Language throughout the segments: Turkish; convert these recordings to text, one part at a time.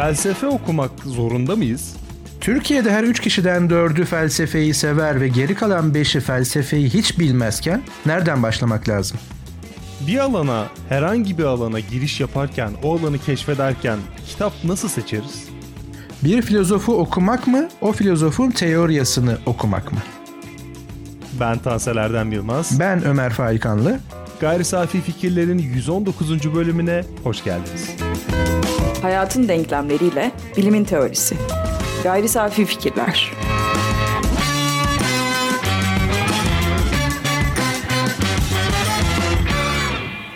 felsefe okumak zorunda mıyız? Türkiye'de her üç kişiden dördü felsefeyi sever ve geri kalan beşi felsefeyi hiç bilmezken nereden başlamak lazım? Bir alana, herhangi bir alana giriş yaparken, o alanı keşfederken kitap nasıl seçeriz? Bir filozofu okumak mı, o filozofun teoryasını okumak mı? Ben Tansel Erdem Yılmaz. Ben Ömer Faikanlı. Gayri Safi Fikirlerin 119. bölümüne hoş geldiniz. Hayatın denklemleriyle bilimin teorisi. Gayri Safi Fikirler.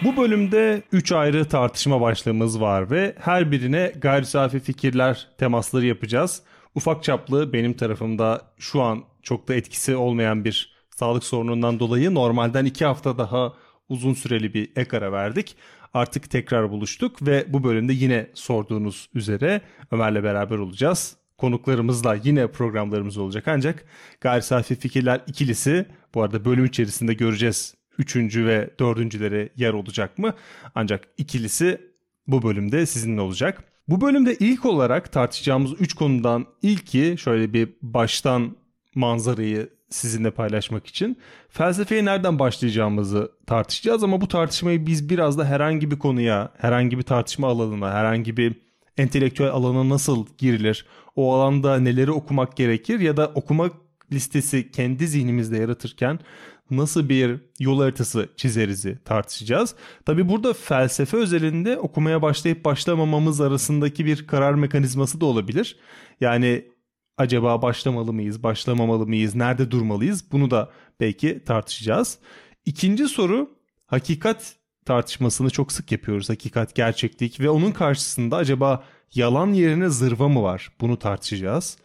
Bu bölümde 3 ayrı tartışma başlığımız var ve her birine gayri safi fikirler temasları yapacağız. Ufak çaplı benim tarafımda şu an çok da etkisi olmayan bir sağlık sorunundan dolayı normalden 2 hafta daha uzun süreli bir ek verdik. Artık tekrar buluştuk ve bu bölümde yine sorduğunuz üzere Ömer'le beraber olacağız. Konuklarımızla yine programlarımız olacak ancak gayri safi fikirler ikilisi bu arada bölüm içerisinde göreceğiz üçüncü ve dördüncülere yer olacak mı? Ancak ikilisi bu bölümde sizinle olacak. Bu bölümde ilk olarak tartışacağımız üç konudan ilki şöyle bir baştan manzarayı sizinle paylaşmak için felsefeye nereden başlayacağımızı tartışacağız ama bu tartışmayı biz biraz da herhangi bir konuya, herhangi bir tartışma alanına, herhangi bir entelektüel alana nasıl girilir, o alanda neleri okumak gerekir ya da okumak listesi kendi zihnimizde yaratırken nasıl bir yol haritası çizerizi tartışacağız. Tabi burada felsefe özelinde okumaya başlayıp başlamamamız arasındaki bir karar mekanizması da olabilir. Yani acaba başlamalı mıyız, başlamamalı mıyız, nerede durmalıyız bunu da belki tartışacağız. İkinci soru hakikat tartışmasını çok sık yapıyoruz. Hakikat, gerçeklik ve onun karşısında acaba yalan yerine zırva mı var? Bunu tartışacağız.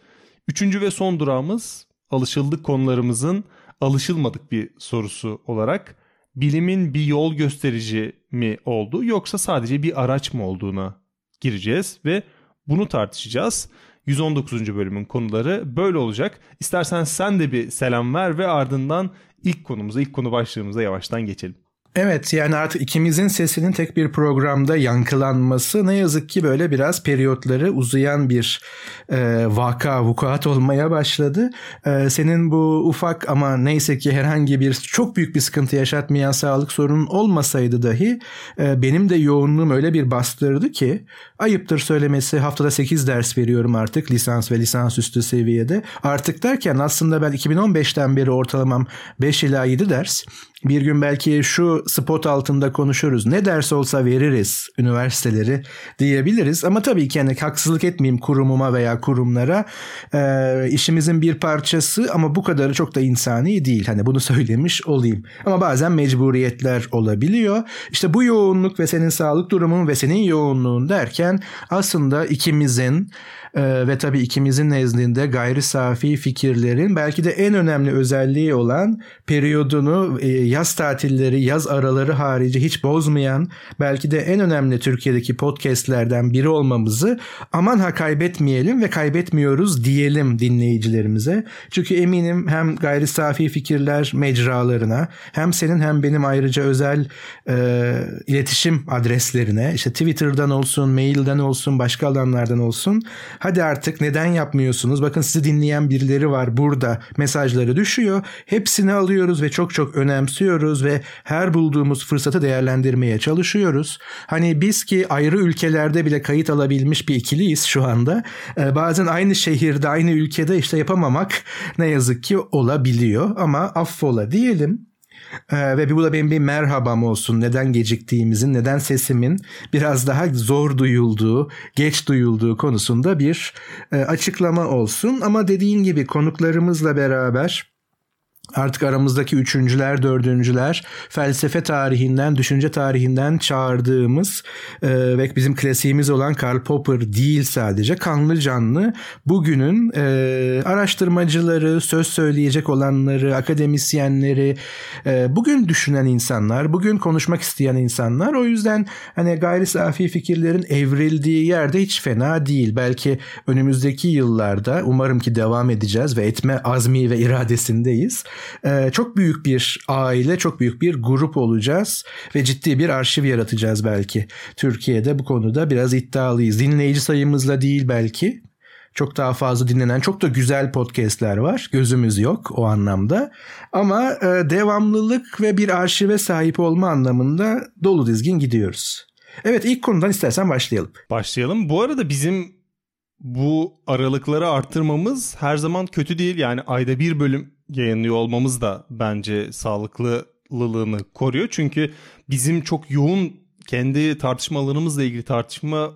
Üçüncü ve son durağımız alışıldık konularımızın alışılmadık bir sorusu olarak bilimin bir yol gösterici mi oldu yoksa sadece bir araç mı olduğuna gireceğiz ve bunu tartışacağız. 119. bölümün konuları böyle olacak. İstersen sen de bir selam ver ve ardından ilk konumuza, ilk konu başlığımıza yavaştan geçelim. Evet yani artık ikimizin sesinin tek bir programda yankılanması ne yazık ki böyle biraz periyotları uzayan bir e, vaka, vukuat olmaya başladı. E, senin bu ufak ama neyse ki herhangi bir çok büyük bir sıkıntı yaşatmayan sağlık sorunun olmasaydı dahi e, benim de yoğunluğum öyle bir bastırdı ki ayıptır söylemesi haftada 8 ders veriyorum artık lisans ve lisansüstü seviyede. Artık derken aslında ben 2015'ten beri ortalamam 5 ila 7 ders. Bir gün belki şu spot altında konuşuruz. Ne ders olsa veririz üniversiteleri diyebiliriz. Ama tabii ki yani haksızlık etmeyeyim kurumuma veya kurumlara. Ee, işimizin bir parçası ama bu kadarı çok da insani değil. Hani bunu söylemiş olayım. Ama bazen mecburiyetler olabiliyor. İşte bu yoğunluk ve senin sağlık durumun ve senin yoğunluğun derken aslında ikimizin ee, ve tabii ikimizin nezdinde gayri safi fikirlerin belki de en önemli özelliği olan periyodunu e, yaz tatilleri, yaz araları harici hiç bozmayan belki de en önemli Türkiye'deki podcastlerden biri olmamızı aman ha kaybetmeyelim ve kaybetmiyoruz diyelim dinleyicilerimize. Çünkü eminim hem gayri safi fikirler mecralarına hem senin hem benim ayrıca özel e, iletişim adreslerine işte Twitter'dan olsun, mailden olsun, başka alanlardan olsun Hadi artık neden yapmıyorsunuz? Bakın sizi dinleyen birileri var burada. Mesajları düşüyor. Hepsini alıyoruz ve çok çok önemsiyoruz ve her bulduğumuz fırsatı değerlendirmeye çalışıyoruz. Hani biz ki ayrı ülkelerde bile kayıt alabilmiş bir ikiliyiz şu anda. Ee, bazen aynı şehirde, aynı ülkede işte yapamamak ne yazık ki olabiliyor ama affola diyelim. Ee, ve bu da benim bir merhabam olsun. Neden geciktiğimizin, neden sesimin biraz daha zor duyulduğu, geç duyulduğu konusunda bir e, açıklama olsun. Ama dediğin gibi konuklarımızla beraber artık aramızdaki üçüncüler, dördüncüler felsefe tarihinden, düşünce tarihinden çağırdığımız e, ve bizim klasiğimiz olan Karl Popper değil sadece kanlı canlı bugünün e, araştırmacıları, söz söyleyecek olanları, akademisyenleri, e, bugün düşünen insanlar, bugün konuşmak isteyen insanlar. O yüzden hani gayri safi fikirlerin evrildiği yerde hiç fena değil. Belki önümüzdeki yıllarda umarım ki devam edeceğiz ve etme azmi ve iradesindeyiz Ee, çok büyük bir aile, çok büyük bir grup olacağız ve ciddi bir arşiv yaratacağız belki. Türkiye'de bu konuda biraz iddialıyız. Dinleyici sayımızla değil belki. Çok daha fazla dinlenen çok da güzel podcastler var. Gözümüz yok o anlamda. Ama e, devamlılık ve bir arşive sahip olma anlamında dolu dizgin gidiyoruz. Evet ilk konudan istersen başlayalım. Başlayalım. Bu arada bizim bu aralıkları arttırmamız her zaman kötü değil. Yani ayda bir bölüm yayınlıyor olmamız da bence sağlıklılığını koruyor. Çünkü bizim çok yoğun kendi tartışma alanımızla ilgili tartışma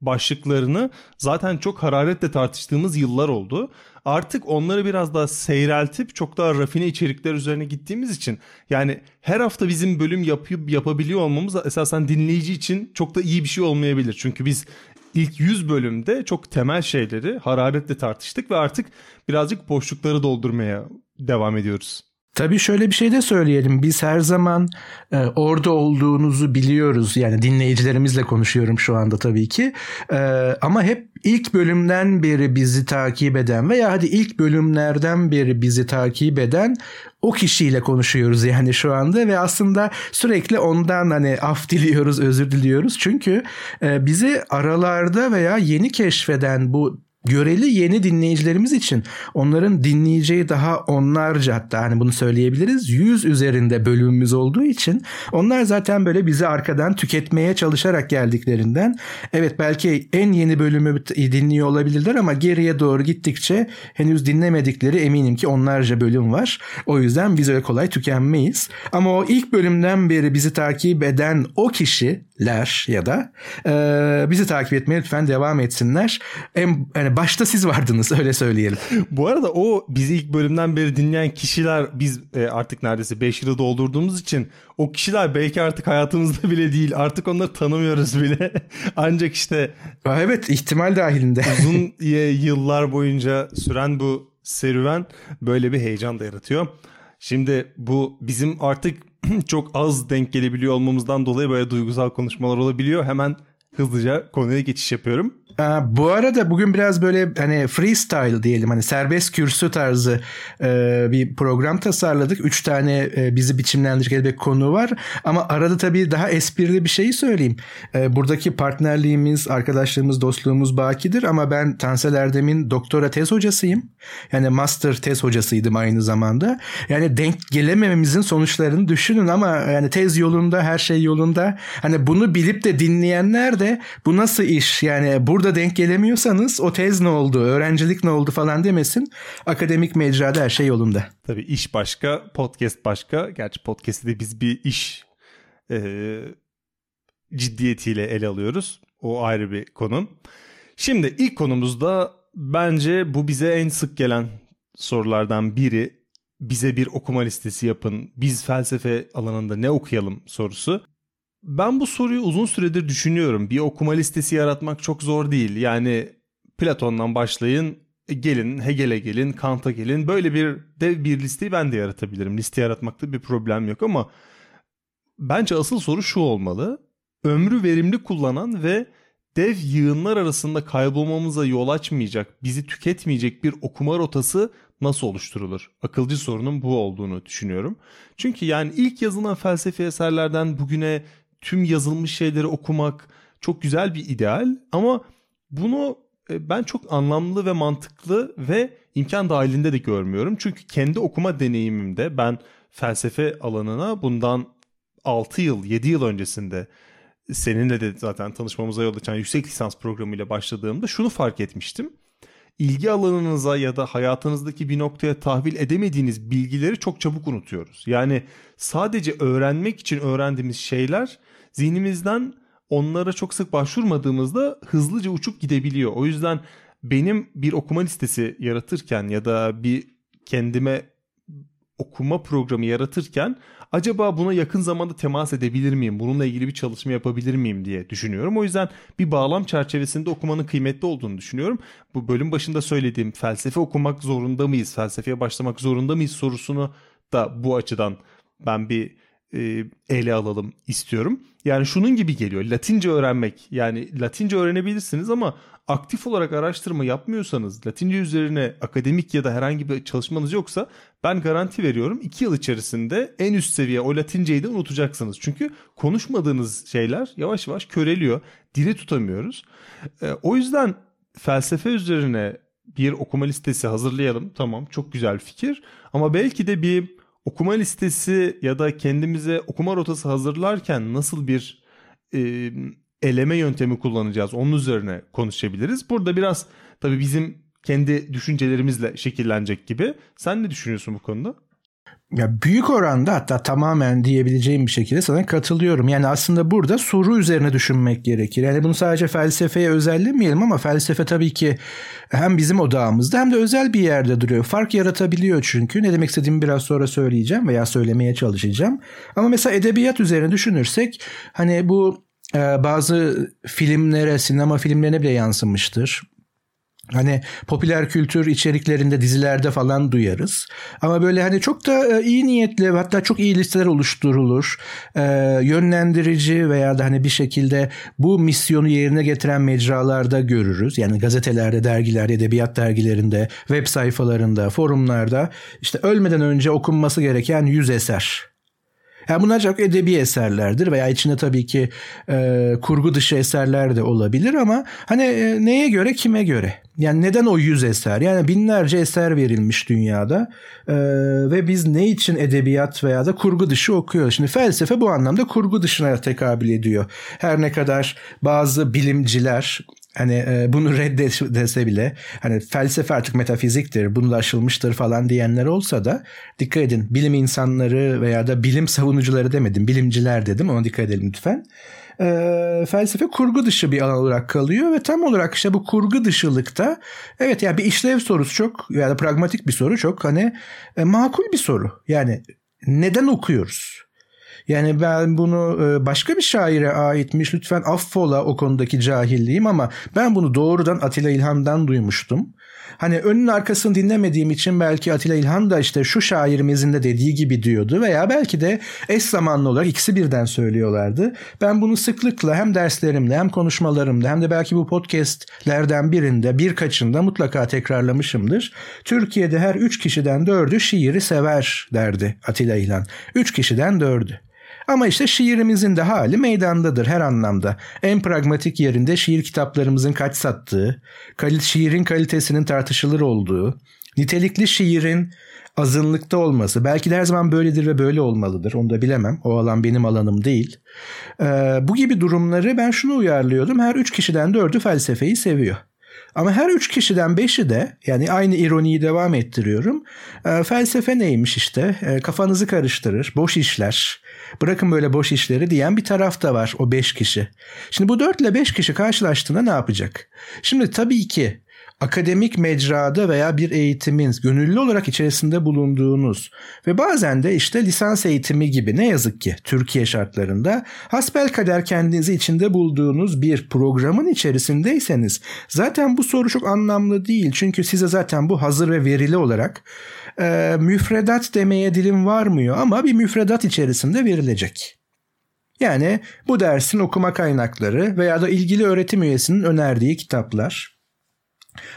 başlıklarını zaten çok hararetle tartıştığımız yıllar oldu. Artık onları biraz daha seyreltip çok daha rafine içerikler üzerine gittiğimiz için yani her hafta bizim bölüm yapıp yapabiliyor olmamız esasen dinleyici için çok da iyi bir şey olmayabilir. Çünkü biz ilk 100 bölümde çok temel şeyleri hararetle tartıştık ve artık birazcık boşlukları doldurmaya devam ediyoruz. Tabii şöyle bir şey de söyleyelim. Biz her zaman e, orada olduğunuzu biliyoruz. Yani dinleyicilerimizle konuşuyorum şu anda tabii ki. E, ama hep ilk bölümden beri bizi takip eden veya hadi ilk bölümlerden beri bizi takip eden o kişiyle konuşuyoruz yani şu anda ve aslında sürekli ondan hani af diliyoruz, özür diliyoruz. Çünkü e, bizi aralarda veya yeni keşfeden bu göreli yeni dinleyicilerimiz için onların dinleyeceği daha onlarca hatta hani bunu söyleyebiliriz yüz üzerinde bölümümüz olduğu için onlar zaten böyle bizi arkadan tüketmeye çalışarak geldiklerinden evet belki en yeni bölümü dinliyor olabilirler ama geriye doğru gittikçe henüz dinlemedikleri eminim ki onlarca bölüm var. O yüzden biz öyle kolay tükenmeyiz. Ama o ilk bölümden beri bizi takip eden o kişiler ya da e, bizi takip etmeye lütfen devam etsinler. En, yani başta siz vardınız öyle söyleyelim. Bu arada o bizi ilk bölümden beri dinleyen kişiler biz e, artık neredeyse 5 yılı doldurduğumuz için o kişiler belki artık hayatımızda bile değil. Artık onları tanımıyoruz bile. Ancak işte evet ihtimal dahilinde. uzun yıllar boyunca süren bu serüven böyle bir heyecan da yaratıyor. Şimdi bu bizim artık çok az denk gelebiliyor olmamızdan dolayı böyle duygusal konuşmalar olabiliyor. Hemen hızlıca konuya geçiş yapıyorum. Bu arada bugün biraz böyle hani freestyle diyelim hani serbest kürsü tarzı e, bir program tasarladık. Üç tane e, bizi biçimlendirecek bir konu var ama arada tabii daha esprili bir şeyi söyleyeyim. E, buradaki partnerliğimiz, arkadaşlığımız, dostluğumuz bakidir ama ben Tansel Erdem'in doktora tez hocasıyım. Yani master tez hocasıydım aynı zamanda. Yani denk gelemememizin sonuçlarını düşünün ama yani tez yolunda, her şey yolunda. Hani bunu bilip de dinleyenler de bu nasıl iş yani burada burada denk gelemiyorsanız o tez ne oldu, öğrencilik ne oldu falan demesin. Akademik mecrada her şey yolunda. Tabii iş başka, podcast başka. Gerçi podcast'i de biz bir iş e, ciddiyetiyle ele alıyoruz. O ayrı bir konu. Şimdi ilk konumuzda bence bu bize en sık gelen sorulardan biri. Bize bir okuma listesi yapın. Biz felsefe alanında ne okuyalım sorusu. Ben bu soruyu uzun süredir düşünüyorum. Bir okuma listesi yaratmak çok zor değil. Yani Platon'dan başlayın, gelin, Hegel'e gelin, Kant'a gelin. Böyle bir dev bir listeyi ben de yaratabilirim. Liste yaratmakta bir problem yok ama bence asıl soru şu olmalı. Ömrü verimli kullanan ve dev yığınlar arasında kaybolmamıza yol açmayacak, bizi tüketmeyecek bir okuma rotası nasıl oluşturulur? Akılcı sorunun bu olduğunu düşünüyorum. Çünkü yani ilk yazılan felsefi eserlerden bugüne tüm yazılmış şeyleri okumak çok güzel bir ideal ama bunu e, ben çok anlamlı ve mantıklı ve imkan dahilinde de görmüyorum. Çünkü kendi okuma deneyimimde ben felsefe alanına bundan 6 yıl 7 yıl öncesinde seninle de zaten tanışmamıza yol açan yüksek lisans programıyla başladığımda şunu fark etmiştim. İlgi alanınıza ya da hayatınızdaki bir noktaya tahvil edemediğiniz bilgileri çok çabuk unutuyoruz. Yani sadece öğrenmek için öğrendiğimiz şeyler zihnimizden onlara çok sık başvurmadığımızda hızlıca uçup gidebiliyor. O yüzden benim bir okuma listesi yaratırken ya da bir kendime okuma programı yaratırken acaba buna yakın zamanda temas edebilir miyim? Bununla ilgili bir çalışma yapabilir miyim diye düşünüyorum. O yüzden bir bağlam çerçevesinde okumanın kıymetli olduğunu düşünüyorum. Bu bölüm başında söylediğim felsefe okumak zorunda mıyız? Felsefeye başlamak zorunda mıyız sorusunu da bu açıdan ben bir ele alalım istiyorum. Yani şunun gibi geliyor. Latince öğrenmek. Yani Latince öğrenebilirsiniz ama aktif olarak araştırma yapmıyorsanız, Latince üzerine akademik ya da herhangi bir çalışmanız yoksa ben garanti veriyorum 2 yıl içerisinde en üst seviye o Latinceyi de unutacaksınız. Çünkü konuşmadığınız şeyler yavaş yavaş köreliyor. Dili tutamıyoruz. E, o yüzden felsefe üzerine bir okuma listesi hazırlayalım. Tamam çok güzel fikir. Ama belki de bir okuma listesi ya da kendimize okuma rotası hazırlarken nasıl bir e, eleme yöntemi kullanacağız onun üzerine konuşabiliriz. Burada biraz tabii bizim kendi düşüncelerimizle şekillenecek gibi. Sen ne düşünüyorsun bu konuda? Ya büyük oranda hatta tamamen diyebileceğim bir şekilde sana katılıyorum. Yani aslında burada soru üzerine düşünmek gerekir. Yani bunu sadece felsefeye özellemeyelim ama felsefe tabii ki hem bizim odağımızda hem de özel bir yerde duruyor. Fark yaratabiliyor çünkü. Ne demek istediğimi biraz sonra söyleyeceğim veya söylemeye çalışacağım. Ama mesela edebiyat üzerine düşünürsek hani bu e, bazı filmlere, sinema filmlerine bile yansımıştır. Hani popüler kültür içeriklerinde dizilerde falan duyarız. Ama böyle hani çok da e, iyi niyetli hatta çok iyi listeler oluşturulur. Ee, yönlendirici veya da hani bir şekilde bu misyonu yerine getiren mecralarda görürüz. Yani gazetelerde, dergiler, edebiyat dergilerinde, web sayfalarında, forumlarda işte ölmeden önce okunması gereken yüz eser yani bunlar çok edebi eserlerdir veya içinde tabii ki e, kurgu dışı eserler de olabilir ama hani e, neye göre kime göre? Yani neden o yüz eser? Yani binlerce eser verilmiş dünyada e, ve biz ne için edebiyat veya da kurgu dışı okuyoruz? Şimdi felsefe bu anlamda kurgu dışına tekabül ediyor. Her ne kadar bazı bilimciler hani e, bunu reddese bile hani felsefe artık metafiziktir, bunu da aşılmıştır falan diyenler olsa da dikkat edin bilim insanları veya da bilim savunucuları demedim bilimciler dedim ona dikkat edelim lütfen. E, felsefe kurgu dışı bir alan olarak kalıyor ve tam olarak işte bu kurgu dışılıkta evet ya yani bir işlev sorusu çok ya da pragmatik bir soru çok hani e, makul bir soru. Yani neden okuyoruz? Yani ben bunu e, başka bir şaire aitmiş lütfen affola o konudaki cahilliğim ama ben bunu doğrudan Atilla İlhan'dan duymuştum. Hani önün arkasını dinlemediğim için belki Atilla İlhan da işte şu şairimizin de dediği gibi diyordu veya belki de eş zamanlı olarak ikisi birden söylüyorlardı. Ben bunu sıklıkla hem derslerimde hem konuşmalarımda hem de belki bu podcastlerden birinde birkaçında mutlaka tekrarlamışımdır. Türkiye'de her üç kişiden dördü şiiri sever derdi Atilla İlhan. Üç kişiden dördü. Ama işte şiirimizin de hali meydandadır her anlamda. En pragmatik yerinde şiir kitaplarımızın kaç sattığı, şiirin kalitesinin tartışılır olduğu, nitelikli şiirin azınlıkta olması. Belki de her zaman böyledir ve böyle olmalıdır. Onu da bilemem. O alan benim alanım değil. Ee, bu gibi durumları ben şunu uyarlıyordum. Her üç kişiden dördü felsefeyi seviyor. Ama her üç kişiden beşi de yani aynı ironiyi devam ettiriyorum. E, felsefe neymiş işte e, kafanızı karıştırır, boş işler, bırakın böyle boş işleri diyen bir taraf da var o beş kişi. Şimdi bu dört ile beş kişi karşılaştığında ne yapacak? Şimdi tabii ki akademik mecrada veya bir eğitimin gönüllü olarak içerisinde bulunduğunuz ve bazen de işte lisans eğitimi gibi ne yazık ki Türkiye şartlarında hasbel kader kendinizi içinde bulduğunuz bir programın içerisindeyseniz zaten bu soru çok anlamlı değil. Çünkü size zaten bu hazır ve verili olarak e, müfredat demeye dilim varmıyor ama bir müfredat içerisinde verilecek. Yani bu dersin okuma kaynakları veya da ilgili öğretim üyesinin önerdiği kitaplar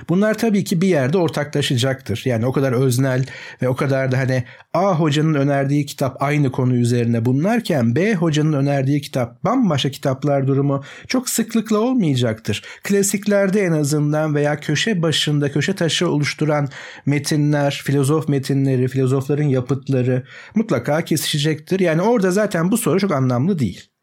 Bunlar tabii ki bir yerde ortaklaşacaktır. Yani o kadar öznel ve o kadar da hani A hocanın önerdiği kitap aynı konu üzerine bunlarken B hocanın önerdiği kitap bambaşka kitaplar durumu çok sıklıkla olmayacaktır. Klasiklerde en azından veya köşe başında köşe taşı oluşturan metinler, filozof metinleri, filozofların yapıtları mutlaka kesişecektir. Yani orada zaten bu soru çok anlamlı değil.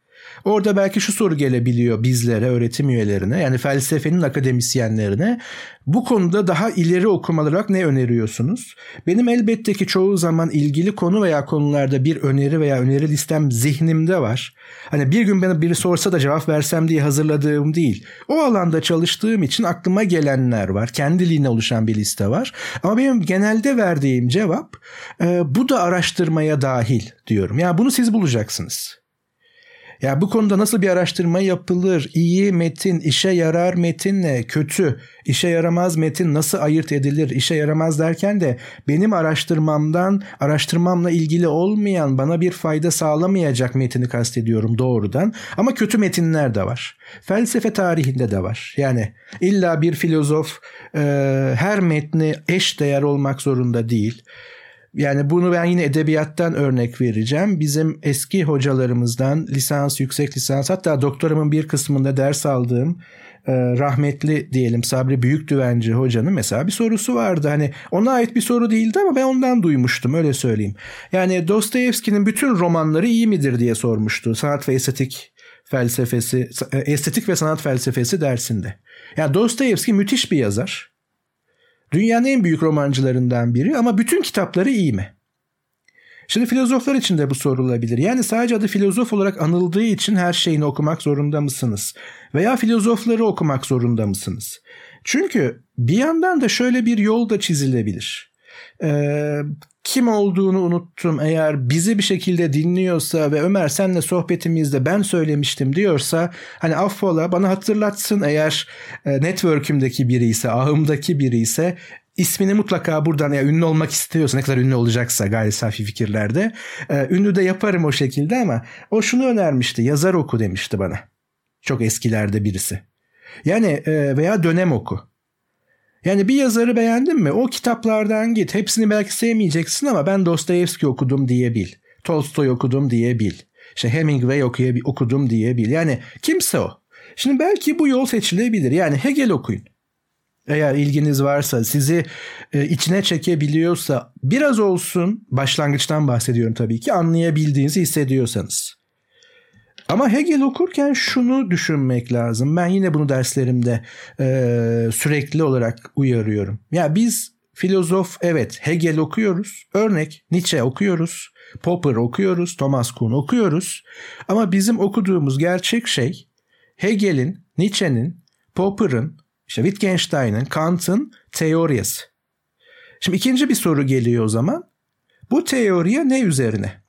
Orada belki şu soru gelebiliyor bizlere, öğretim üyelerine yani felsefenin akademisyenlerine. Bu konuda daha ileri okumalar olarak ne öneriyorsunuz? Benim elbette ki çoğu zaman ilgili konu veya konularda bir öneri veya öneri listem zihnimde var. Hani bir gün bana biri sorsa da cevap versem diye hazırladığım değil. O alanda çalıştığım için aklıma gelenler var. Kendiliğine oluşan bir liste var. Ama benim genelde verdiğim cevap e, bu da araştırmaya dahil diyorum. Yani bunu siz bulacaksınız. Ya bu konuda nasıl bir araştırma yapılır? İyi metin, işe yarar metinle kötü, işe yaramaz metin nasıl ayırt edilir? İşe yaramaz derken de benim araştırmamdan, araştırmamla ilgili olmayan, bana bir fayda sağlamayacak metini kastediyorum doğrudan. Ama kötü metinler de var. Felsefe tarihinde de var. Yani illa bir filozof e, her metni eş değer olmak zorunda değil. Yani bunu ben yine edebiyattan örnek vereceğim. Bizim eski hocalarımızdan lisans, yüksek lisans hatta doktoramın bir kısmında ders aldığım e, rahmetli diyelim Sabri Büyükdüvenci hocanın mesela bir sorusu vardı. Hani ona ait bir soru değildi ama ben ondan duymuştum öyle söyleyeyim. Yani Dostoyevski'nin bütün romanları iyi midir diye sormuştu. Sanat ve estetik felsefesi, e, estetik ve sanat felsefesi dersinde. Yani Dostoyevski müthiş bir yazar. Dünyanın en büyük romancılarından biri ama bütün kitapları iyi mi? Şimdi filozoflar için de bu sorulabilir. Yani sadece adı filozof olarak anıldığı için her şeyini okumak zorunda mısınız? Veya filozofları okumak zorunda mısınız? Çünkü bir yandan da şöyle bir yol da çizilebilir. Ee, kim olduğunu unuttum. Eğer bizi bir şekilde dinliyorsa ve Ömer senle sohbetimizde ben söylemiştim diyorsa hani affola bana hatırlatsın. Eğer e, network'ümdeki biri ise ahımdaki biri ise ismini mutlaka buradan ya ünlü olmak istiyorsa ne kadar ünlü olacaksa gayri safi fikirlerde e, ünlü de yaparım o şekilde ama o şunu önermişti yazar oku demişti bana. Çok eskilerde birisi. Yani e, veya dönem oku yani bir yazarı beğendin mi? O kitaplardan git. Hepsini belki sevmeyeceksin ama ben Dostoyevski okudum diyebil. Tolstoy okudum diyebil. İşte Hemingway okuyabil, okudum diyebil. Yani kimse o. Şimdi belki bu yol seçilebilir. Yani Hegel okuyun. Eğer ilginiz varsa, sizi e, içine çekebiliyorsa, biraz olsun başlangıçtan bahsediyorum tabii ki anlayabildiğinizi hissediyorsanız. Ama Hegel okurken şunu düşünmek lazım. Ben yine bunu derslerimde e, sürekli olarak uyarıyorum. Ya biz filozof evet Hegel okuyoruz. Örnek Nietzsche okuyoruz. Popper okuyoruz. Thomas Kuhn okuyoruz. Ama bizim okuduğumuz gerçek şey Hegel'in, Nietzsche'nin, Popper'ın, işte Wittgenstein'in, Kant'ın teorisi. Şimdi ikinci bir soru geliyor o zaman. Bu teoriye ne üzerine?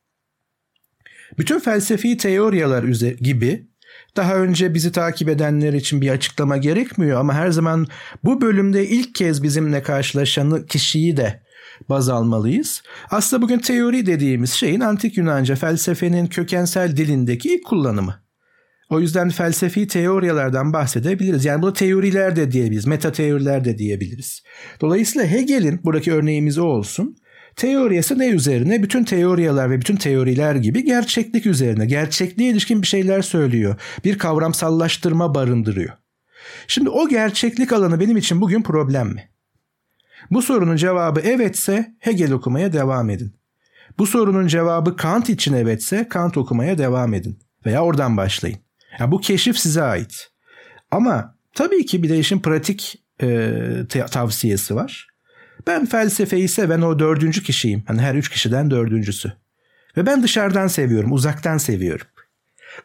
Bütün felsefi teoriyalar gibi daha önce bizi takip edenler için bir açıklama gerekmiyor ama her zaman bu bölümde ilk kez bizimle karşılaşan kişiyi de baz almalıyız. Aslında bugün teori dediğimiz şeyin antik Yunanca felsefenin kökensel dilindeki ilk kullanımı. O yüzden felsefi teoriyalardan bahsedebiliriz. Yani bu teoriler de diyebiliriz, meta teoriler de diyebiliriz. Dolayısıyla Hegel'in buradaki örneğimiz o olsun. Teoriyası ne üzerine? Bütün teoriyalar ve bütün teoriler gibi gerçeklik üzerine, gerçekliğe ilişkin bir şeyler söylüyor. Bir kavramsallaştırma barındırıyor. Şimdi o gerçeklik alanı benim için bugün problem mi? Bu sorunun cevabı evetse Hegel okumaya devam edin. Bu sorunun cevabı Kant için evetse Kant okumaya devam edin. Veya oradan başlayın. Yani bu keşif size ait. Ama tabii ki bir de işin pratik e, tavsiyesi var. Ben felsefeyi seven o dördüncü kişiyim. Hani her üç kişiden dördüncüsü. Ve ben dışarıdan seviyorum, uzaktan seviyorum.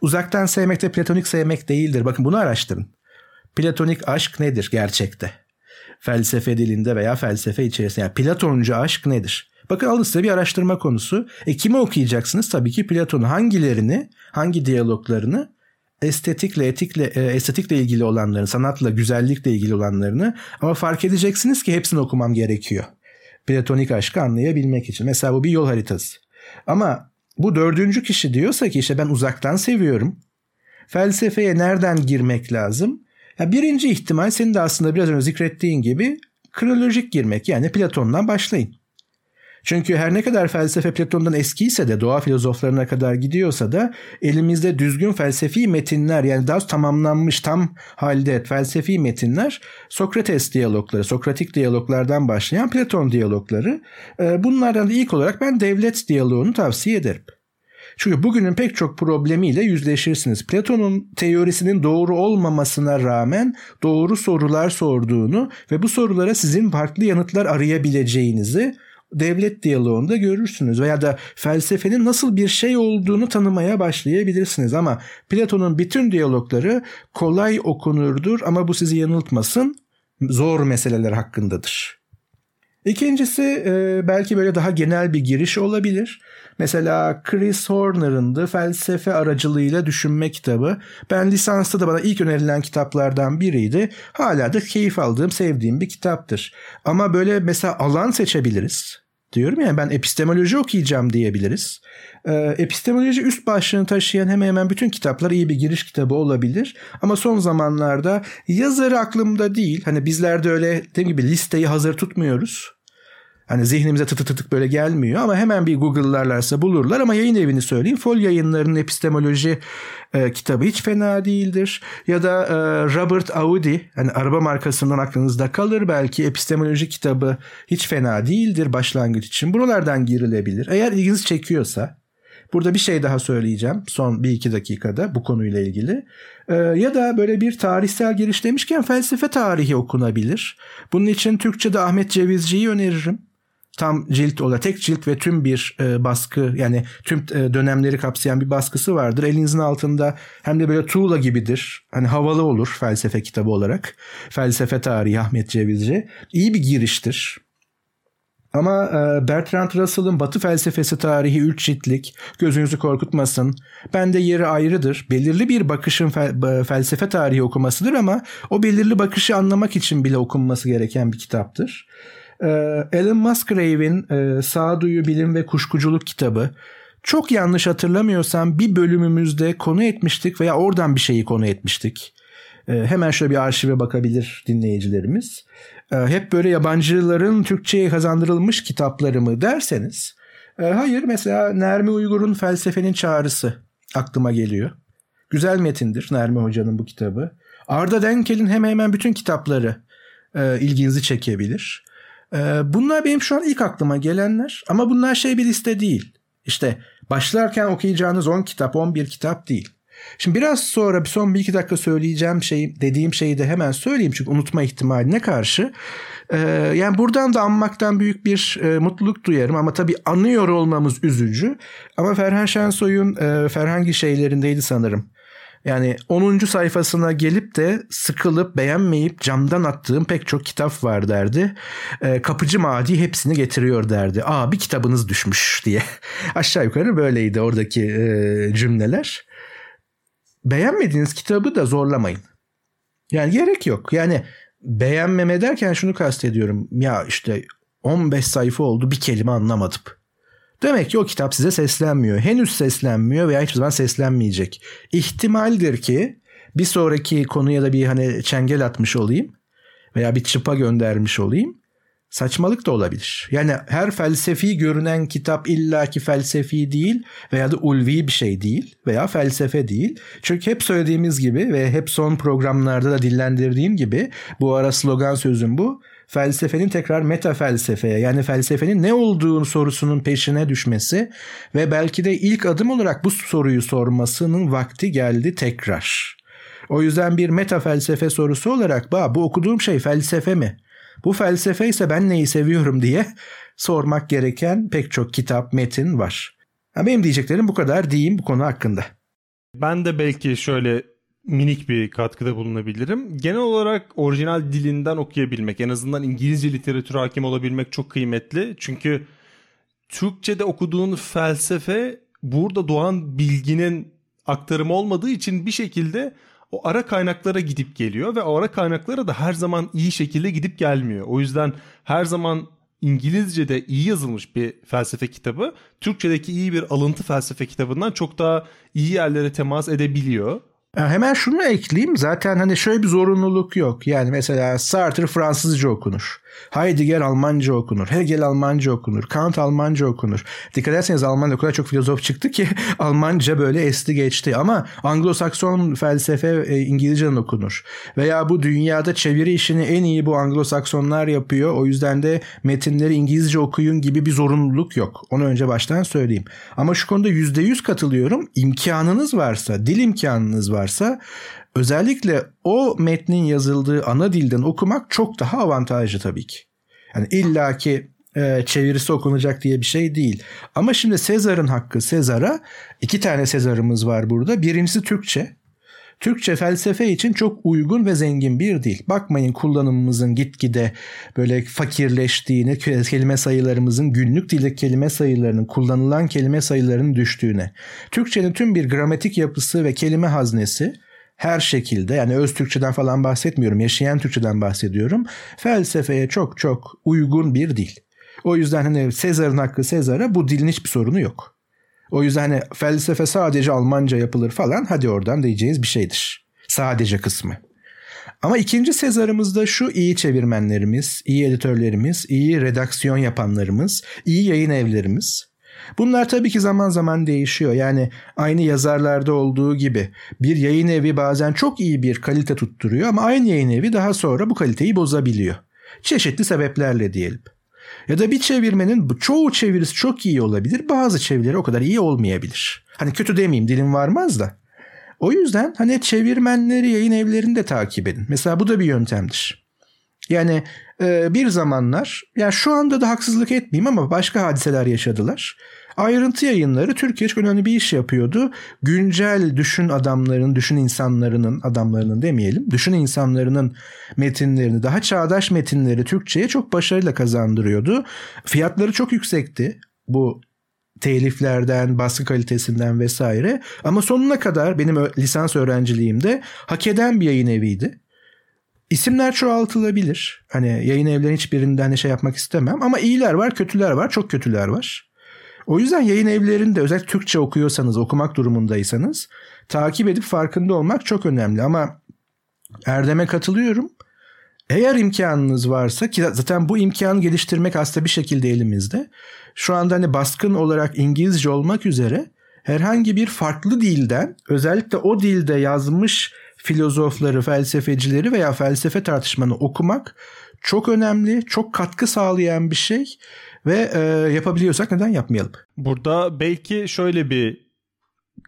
Uzaktan sevmek de platonik sevmek değildir. Bakın bunu araştırın. Platonik aşk nedir gerçekte? Felsefe dilinde veya felsefe içerisinde. Yani Platoncu aşk nedir? Bakın alın size bir araştırma konusu. E kimi okuyacaksınız? Tabii ki Platon'u. Hangilerini, hangi diyaloglarını estetikle, etikle, e, estetikle ilgili olanlarını, sanatla, güzellikle ilgili olanlarını ama fark edeceksiniz ki hepsini okumam gerekiyor. Platonik aşkı anlayabilmek için. Mesela bu bir yol haritası. Ama bu dördüncü kişi diyorsa ki işte ben uzaktan seviyorum. Felsefeye nereden girmek lazım? Ya birinci ihtimal senin de aslında biraz önce zikrettiğin gibi kronolojik girmek yani Platon'dan başlayın. Çünkü her ne kadar felsefe Platon'dan eskiyse de doğa filozoflarına kadar gidiyorsa da elimizde düzgün felsefi metinler yani daha tamamlanmış tam halde felsefi metinler Sokrates diyalogları, Sokratik diyaloglardan başlayan Platon diyalogları. Ee, bunlardan da ilk olarak ben devlet diyaloğunu tavsiye ederim. Çünkü bugünün pek çok problemiyle yüzleşirsiniz. Platon'un teorisinin doğru olmamasına rağmen doğru sorular sorduğunu ve bu sorulara sizin farklı yanıtlar arayabileceğinizi devlet diyaloğunda görürsünüz veya da felsefenin nasıl bir şey olduğunu tanımaya başlayabilirsiniz ama Platon'un bütün diyalogları kolay okunurdur ama bu sizi yanıltmasın zor meseleler hakkındadır. İkincisi e, belki böyle daha genel bir giriş olabilir. Mesela Chris Horner'ın da felsefe aracılığıyla düşünme kitabı. Ben lisansta da bana ilk önerilen kitaplardan biriydi. Hala da keyif aldığım, sevdiğim bir kitaptır. Ama böyle mesela alan seçebiliriz. Diyorum yani ben epistemoloji okuyacağım diyebiliriz. Ee, epistemoloji üst başlığını taşıyan hemen hemen bütün kitaplar iyi bir giriş kitabı olabilir. Ama son zamanlarda yazarı aklımda değil. Hani bizler de öyle dediğim gibi listeyi hazır tutmuyoruz. Hani zihnimize tık tık tık böyle gelmiyor ama hemen bir Google'larlarsa bulurlar ama yayın evini söyleyeyim. Fol yayınlarının epistemoloji e, kitabı hiç fena değildir. Ya da e, Robert Audi hani araba markasından aklınızda kalır belki epistemoloji kitabı hiç fena değildir başlangıç için. Buralardan girilebilir. Eğer ilginizi çekiyorsa Burada bir şey daha söyleyeceğim son bir iki dakikada bu konuyla ilgili. Ee, ya da böyle bir tarihsel giriş demişken felsefe tarihi okunabilir. Bunun için Türkçe'de Ahmet Cevizci'yi öneririm tam cilt olarak tek cilt ve tüm bir e, baskı yani tüm e, dönemleri kapsayan bir baskısı vardır. Elinizin altında hem de böyle tuğla gibidir. Hani havalı olur felsefe kitabı olarak. Felsefe tarihi Ahmet Cevizci. İyi bir giriştir. Ama e, Bertrand Russell'ın Batı felsefesi tarihi üç ciltlik gözünüzü korkutmasın. Bende yeri ayrıdır. Belirli bir bakışın fel, felsefe tarihi okumasıdır ama o belirli bakışı anlamak için bile okunması gereken bir kitaptır. Ee, Alan Musgrave'in e, Sağduyu Bilim ve Kuşkuculuk kitabı. Çok yanlış hatırlamıyorsam bir bölümümüzde konu etmiştik veya oradan bir şeyi konu etmiştik. Ee, hemen şöyle bir arşive bakabilir dinleyicilerimiz. Ee, hep böyle yabancıların Türkçe'ye kazandırılmış kitapları mı derseniz. hayır mesela Nermi Uygur'un Felsefenin Çağrısı aklıma geliyor. Güzel metindir Nermi Hoca'nın bu kitabı. Arda Denkel'in hemen hemen bütün kitapları e, ilginizi çekebilir. Ee, bunlar benim şu an ilk aklıma gelenler ama bunlar şey bir liste değil. İşte başlarken okuyacağınız 10 kitap 11 kitap değil. Şimdi biraz sonra bir son bir iki dakika söyleyeceğim şeyi dediğim şeyi de hemen söyleyeyim çünkü unutma ihtimaline karşı. Ee, yani buradan da anmaktan büyük bir e, mutluluk duyarım ama tabii anıyor olmamız üzücü. Ama Ferhan Şensoy'un e, Ferhangi şeylerindeydi sanırım. Yani 10. sayfasına gelip de sıkılıp beğenmeyip camdan attığım pek çok kitap var derdi. E, kapıcı Madi hepsini getiriyor derdi. Aa bir kitabınız düşmüş diye. Aşağı yukarı böyleydi oradaki e, cümleler. Beğenmediğiniz kitabı da zorlamayın. Yani gerek yok. Yani beğenmeme derken şunu kastediyorum. Ya işte 15 sayfa oldu bir kelime anlamadım. Demek ki o kitap size seslenmiyor. Henüz seslenmiyor veya hiçbir zaman seslenmeyecek. İhtimaldir ki bir sonraki konuya da bir hani çengel atmış olayım veya bir çıpa göndermiş olayım. Saçmalık da olabilir. Yani her felsefi görünen kitap illaki felsefi değil veya da ulvi bir şey değil veya felsefe değil. Çünkü hep söylediğimiz gibi ve hep son programlarda da dillendirdiğim gibi bu ara slogan sözüm bu felsefenin tekrar meta felsefeye yani felsefenin ne olduğunu sorusunun peşine düşmesi ve belki de ilk adım olarak bu soruyu sormasının vakti geldi tekrar. O yüzden bir meta felsefe sorusu olarak ba bu okuduğum şey felsefe mi? Bu felsefe ise ben neyi seviyorum diye sormak gereken pek çok kitap, metin var. benim diyeceklerim bu kadar diyeyim bu konu hakkında. Ben de belki şöyle minik bir katkıda bulunabilirim. Genel olarak orijinal dilinden okuyabilmek, en azından İngilizce literatür hakim olabilmek çok kıymetli. Çünkü Türkçe'de okuduğun felsefe burada doğan bilginin aktarımı olmadığı için bir şekilde o ara kaynaklara gidip geliyor ve o ara kaynaklara da her zaman iyi şekilde gidip gelmiyor. O yüzden her zaman İngilizce'de iyi yazılmış bir felsefe kitabı Türkçedeki iyi bir alıntı felsefe kitabından çok daha iyi yerlere temas edebiliyor. Hemen şunu ekleyeyim. Zaten hani şöyle bir zorunluluk yok. Yani mesela Sartre Fransızca okunur. Heidegger Almanca okunur. Hegel Almanca okunur. Kant Almanca okunur. Dikkat ederseniz Almanya'da o kadar çok filozof çıktı ki Almanca böyle esti geçti. Ama Anglo-Sakson felsefe e, İngilizceden okunur. Veya bu dünyada çeviri işini en iyi bu Anglo-Saksonlar yapıyor. O yüzden de metinleri İngilizce okuyun gibi bir zorunluluk yok. Onu önce baştan söyleyeyim. Ama şu konuda %100 katılıyorum. İmkanınız varsa, dil imkanınız varsa özellikle o metnin yazıldığı ana dilden okumak çok daha avantajlı tabii ki. Yani illaki e, çevirisi okunacak diye bir şey değil. Ama şimdi Sezar'ın hakkı Sezar'a iki tane Sezar'ımız var burada. Birincisi Türkçe. Türkçe felsefe için çok uygun ve zengin bir dil. Bakmayın kullanımımızın gitgide böyle fakirleştiğini, kelime sayılarımızın günlük dilde kelime sayılarının, kullanılan kelime sayılarının düştüğüne. Türkçenin tüm bir gramatik yapısı ve kelime haznesi her şekilde yani öz Türkçeden falan bahsetmiyorum, yaşayan Türkçeden bahsediyorum. Felsefeye çok çok uygun bir dil. O yüzden hani Sezar'ın hakkı Sezar'a bu dilin hiçbir sorunu yok. O yüzden hani felsefe sadece Almanca yapılır falan hadi oradan diyeceğiz bir şeydir. Sadece kısmı. Ama ikinci Sezar'ımızda şu iyi çevirmenlerimiz, iyi editörlerimiz, iyi redaksiyon yapanlarımız, iyi yayın evlerimiz. Bunlar tabii ki zaman zaman değişiyor. Yani aynı yazarlarda olduğu gibi bir yayın evi bazen çok iyi bir kalite tutturuyor ama aynı yayın evi daha sonra bu kaliteyi bozabiliyor. Çeşitli sebeplerle diyelim. Ya da bir çevirmenin çoğu çevirisi çok iyi olabilir. Bazı çevirileri o kadar iyi olmayabilir. Hani kötü demeyeyim dilim varmaz da. O yüzden hani çevirmenleri yayın evlerini de takip edin. Mesela bu da bir yöntemdir. Yani e, bir zamanlar ya şu anda da haksızlık etmeyeyim ama başka hadiseler yaşadılar. Ayrıntı yayınları Türkiye çok önemli bir iş yapıyordu. Güncel düşün adamların, düşün insanlarının, adamlarının demeyelim, düşün insanlarının metinlerini, daha çağdaş metinleri Türkçe'ye çok başarıyla kazandırıyordu. Fiyatları çok yüksekti bu teliflerden, baskı kalitesinden vesaire. Ama sonuna kadar benim lisans öğrenciliğimde hak eden bir yayın eviydi. İsimler çoğaltılabilir. Hani yayın evlerinin hiçbirinden hani şey yapmak istemem. Ama iyiler var, kötüler var, çok kötüler var. O yüzden yayın evlerinde özellikle Türkçe okuyorsanız, okumak durumundaysanız takip edip farkında olmak çok önemli. Ama Erdem'e katılıyorum. Eğer imkanınız varsa ki zaten bu imkanı geliştirmek aslında bir şekilde elimizde. Şu anda hani baskın olarak İngilizce olmak üzere herhangi bir farklı dilden özellikle o dilde yazmış filozofları, felsefecileri veya felsefe tartışmanı okumak çok önemli, çok katkı sağlayan bir şey ve e, yapabiliyorsak neden yapmayalım? Burada belki şöyle bir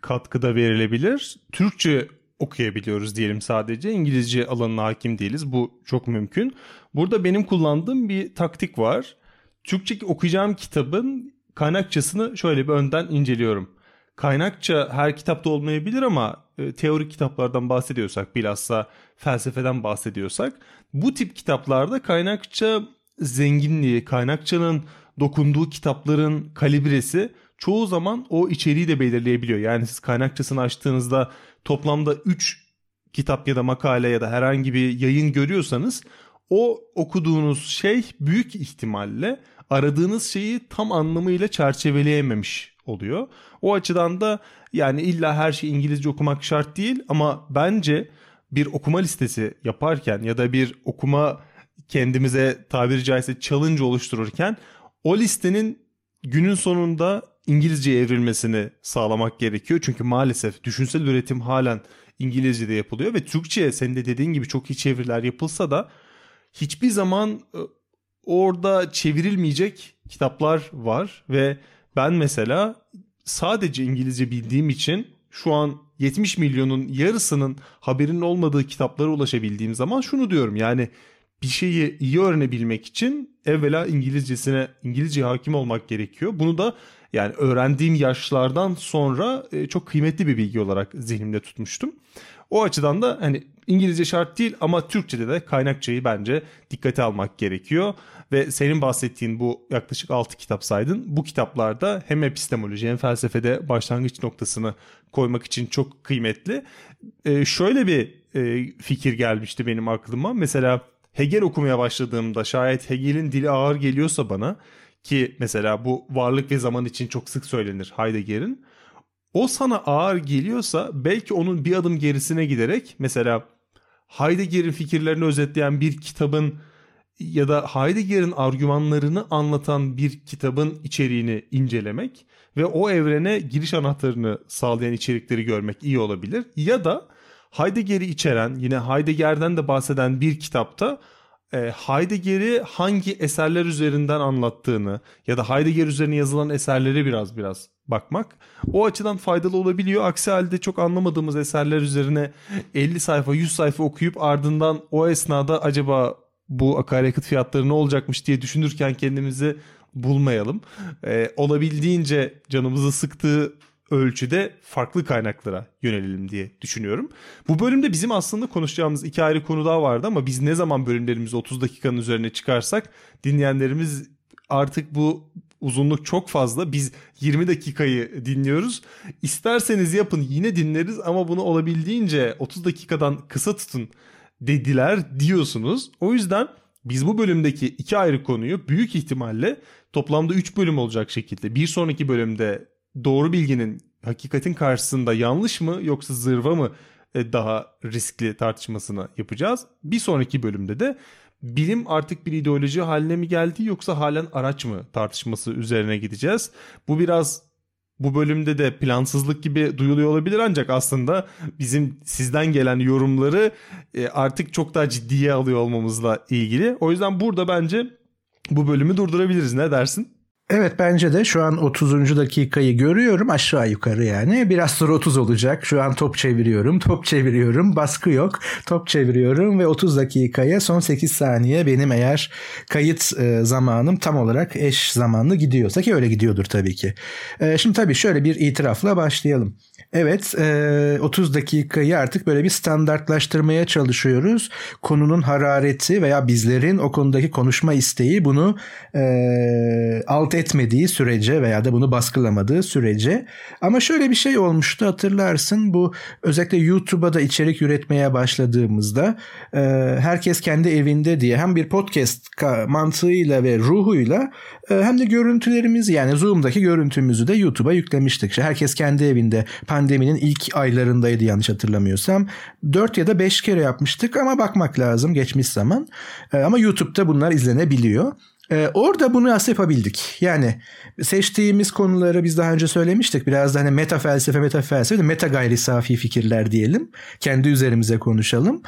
katkıda verilebilir. Türkçe okuyabiliyoruz diyelim sadece. İngilizce alanına hakim değiliz. Bu çok mümkün. Burada benim kullandığım bir taktik var. Türkçe okuyacağım kitabın kaynakçasını şöyle bir önden inceliyorum. Kaynakça her kitapta olmayabilir ama e, teorik kitaplardan bahsediyorsak bilhassa felsefeden bahsediyorsak bu tip kitaplarda kaynakça zenginliği, kaynakçanın dokunduğu kitapların kalibresi çoğu zaman o içeriği de belirleyebiliyor. Yani siz kaynakçasını açtığınızda toplamda 3 kitap ya da makale ya da herhangi bir yayın görüyorsanız o okuduğunuz şey büyük ihtimalle aradığınız şeyi tam anlamıyla çerçeveleyememiş oluyor. O açıdan da yani illa her şey İngilizce okumak şart değil ama bence bir okuma listesi yaparken ya da bir okuma kendimize tabiri caizse challenge oluştururken o listenin günün sonunda İngilizceye evrilmesini sağlamak gerekiyor. Çünkü maalesef düşünsel üretim halen İngilizce'de yapılıyor ve Türkçe'ye senin de dediğin gibi çok iyi çeviriler yapılsa da hiçbir zaman e, orada çevrilmeyecek kitaplar var ve ben mesela sadece İngilizce bildiğim için şu an 70 milyonun yarısının haberinin olmadığı kitaplara ulaşabildiğim zaman şunu diyorum yani bir şeyi iyi öğrenebilmek için evvela İngilizcesine İngilizce hakim olmak gerekiyor. Bunu da yani öğrendiğim yaşlardan sonra e, çok kıymetli bir bilgi olarak zihnimde tutmuştum. O açıdan da hani İngilizce şart değil ama Türkçe'de de kaynakçayı bence dikkate almak gerekiyor. Ve senin bahsettiğin bu yaklaşık 6 kitap saydın. Bu kitaplarda hem epistemoloji hem felsefede başlangıç noktasını koymak için çok kıymetli. Ee, şöyle bir e, fikir gelmişti benim aklıma. Mesela Hegel okumaya başladığımda şayet Hegel'in dili ağır geliyorsa bana ki mesela bu varlık ve zaman için çok sık söylenir Heidegger'in. O sana ağır geliyorsa belki onun bir adım gerisine giderek mesela Heidegger'in fikirlerini özetleyen bir kitabın ya da Heidegger'in argümanlarını anlatan bir kitabın içeriğini incelemek ve o evrene giriş anahtarını sağlayan içerikleri görmek iyi olabilir. Ya da Heidegger'i içeren yine Heidegger'den de bahseden bir kitapta e, Heidegger'i hangi eserler üzerinden anlattığını ya da Heidegger üzerine yazılan eserleri biraz biraz bakmak o açıdan faydalı olabiliyor. Aksi halde çok anlamadığımız eserler üzerine 50 sayfa 100 sayfa okuyup ardından o esnada acaba bu akaryakıt fiyatları ne olacakmış diye düşünürken kendimizi bulmayalım. Ee, olabildiğince canımızı sıktığı ölçüde farklı kaynaklara yönelelim diye düşünüyorum. Bu bölümde bizim aslında konuşacağımız iki ayrı konu daha vardı ama biz ne zaman bölümlerimizi 30 dakikanın üzerine çıkarsak dinleyenlerimiz artık bu uzunluk çok fazla. Biz 20 dakikayı dinliyoruz. İsterseniz yapın yine dinleriz ama bunu olabildiğince 30 dakikadan kısa tutun dediler diyorsunuz. O yüzden biz bu bölümdeki iki ayrı konuyu büyük ihtimalle toplamda 3 bölüm olacak şekilde bir sonraki bölümde doğru bilginin hakikatin karşısında yanlış mı yoksa zırva mı e, daha riskli tartışmasını yapacağız. Bir sonraki bölümde de bilim artık bir ideoloji haline mi geldi yoksa halen araç mı tartışması üzerine gideceğiz. Bu biraz bu bölümde de plansızlık gibi duyuluyor olabilir ancak aslında bizim sizden gelen yorumları e, artık çok daha ciddiye alıyor olmamızla ilgili. O yüzden burada bence bu bölümü durdurabiliriz. Ne dersin? Evet bence de şu an 30. dakikayı görüyorum aşağı yukarı yani. Biraz sonra 30 olacak. Şu an top çeviriyorum, top çeviriyorum, baskı yok. Top çeviriyorum ve 30 dakikaya son 8 saniye benim eğer kayıt e, zamanım tam olarak eş zamanlı gidiyorsa ki öyle gidiyordur tabii ki. E, şimdi tabii şöyle bir itirafla başlayalım. Evet 30 e, dakikayı artık böyle bir standartlaştırmaya çalışıyoruz. Konunun harareti veya bizlerin o konudaki konuşma isteği bunu alt etmediği sürece veya da bunu baskılamadığı sürece. Ama şöyle bir şey olmuştu hatırlarsın bu özellikle YouTube'a da içerik üretmeye başladığımızda herkes kendi evinde diye hem bir podcast mantığıyla ve ruhuyla hem de görüntülerimizi yani Zoom'daki görüntümüzü de YouTube'a yüklemiştik. İşte herkes kendi evinde pandeminin ilk aylarındaydı yanlış hatırlamıyorsam. 4 ya da 5 kere yapmıştık ama bakmak lazım geçmiş zaman. Ama YouTube'da bunlar izlenebiliyor. Ee, orada bunu nasıl yapabildik? Yani seçtiğimiz konuları biz daha önce söylemiştik. Biraz da hani meta felsefe, meta felsefe, meta gayri safi fikirler diyelim. Kendi üzerimize konuşalım.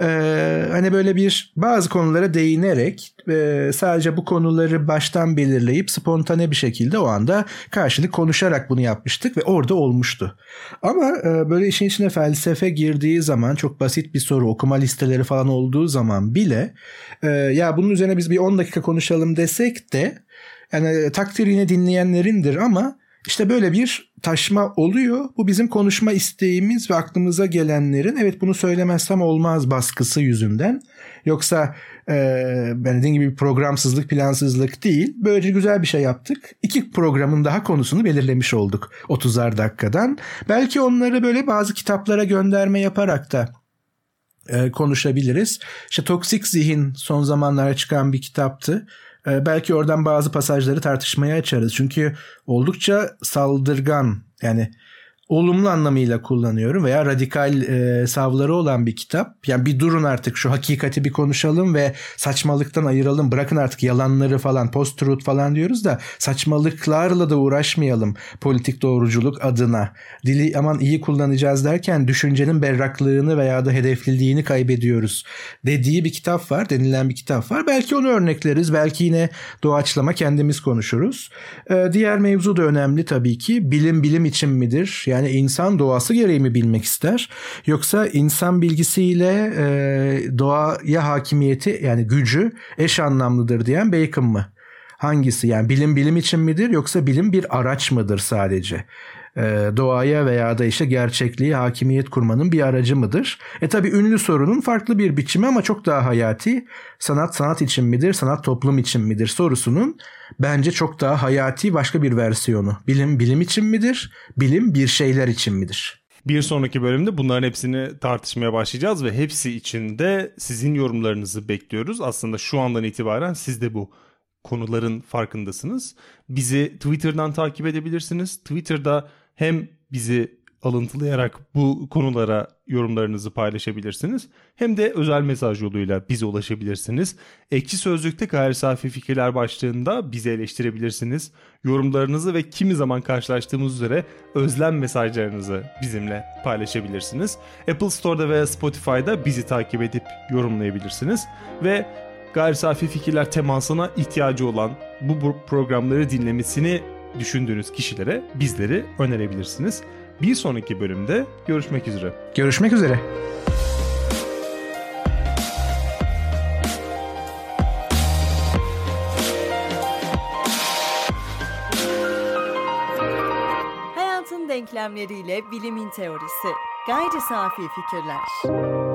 Ee, hani böyle bir bazı konulara değinerek e, sadece bu konuları baştan belirleyip spontane bir şekilde o anda karşılık konuşarak bunu yapmıştık ve orada olmuştu. Ama e, böyle işin içine felsefe girdiği zaman çok basit bir soru, okuma listeleri falan olduğu zaman bile e, ya bunun üzerine biz bir 10 dakika konuşalım desek de yani takdir yine dinleyenlerindir ama işte böyle bir taşma oluyor. Bu bizim konuşma isteğimiz ve aklımıza gelenlerin evet bunu söylemezsem olmaz baskısı yüzünden. Yoksa e, ben dediğim gibi programsızlık, plansızlık değil. Böylece güzel bir şey yaptık. İki programın daha konusunu belirlemiş olduk 30'ar dakikadan. Belki onları böyle bazı kitaplara gönderme yaparak da e, konuşabiliriz. İşte Toksik Zihin son zamanlarda çıkan bir kitaptı. E, belki oradan bazı pasajları tartışmaya açarız. Çünkü oldukça saldırgan yani olumlu anlamıyla kullanıyorum veya radikal e, savları olan bir kitap. Yani bir durun artık şu hakikati bir konuşalım ve saçmalıktan ayıralım. Bırakın artık yalanları falan post-truth falan diyoruz da saçmalıklarla da uğraşmayalım politik doğruculuk adına. Dili aman iyi kullanacağız derken düşüncenin berraklığını veya da hedefliliğini kaybediyoruz dediği bir kitap var. Denilen bir kitap var. Belki onu örnekleriz. Belki yine doğaçlama kendimiz konuşuruz. E, diğer mevzu da önemli tabii ki. Bilim bilim için midir? Yani yani insan doğası gereği mi bilmek ister? Yoksa insan bilgisiyle e, doğaya hakimiyeti yani gücü eş anlamlıdır diyen Bacon mı? Hangisi? Yani bilim bilim için midir yoksa bilim bir araç mıdır sadece? E, doğaya veya da işte gerçekliği hakimiyet kurmanın bir aracı mıdır? E tabi ünlü sorunun farklı bir biçimi ama çok daha hayati. Sanat sanat için midir, sanat toplum için midir sorusunun bence çok daha hayati başka bir versiyonu. Bilim bilim için midir, bilim bir şeyler için midir? Bir sonraki bölümde bunların hepsini tartışmaya başlayacağız ve hepsi için de sizin yorumlarınızı bekliyoruz. Aslında şu andan itibaren siz de bu konuların farkındasınız. Bizi Twitter'dan takip edebilirsiniz. Twitter'da hem bizi alıntılayarak bu konulara yorumlarınızı paylaşabilirsiniz. Hem de özel mesaj yoluyla bize ulaşabilirsiniz. Ekşi Sözlük'te gayri safi fikirler başlığında bizi eleştirebilirsiniz. Yorumlarınızı ve kimi zaman karşılaştığımız üzere özlem mesajlarınızı bizimle paylaşabilirsiniz. Apple Store'da veya Spotify'da bizi takip edip yorumlayabilirsiniz. Ve gayri safi fikirler temasına ihtiyacı olan bu programları dinlemesini düşündüğünüz kişilere bizleri önerebilirsiniz. Bir sonraki bölümde görüşmek üzere. Görüşmek üzere. denklemleriyle bilimin teorisi. Gayri safi fikirler.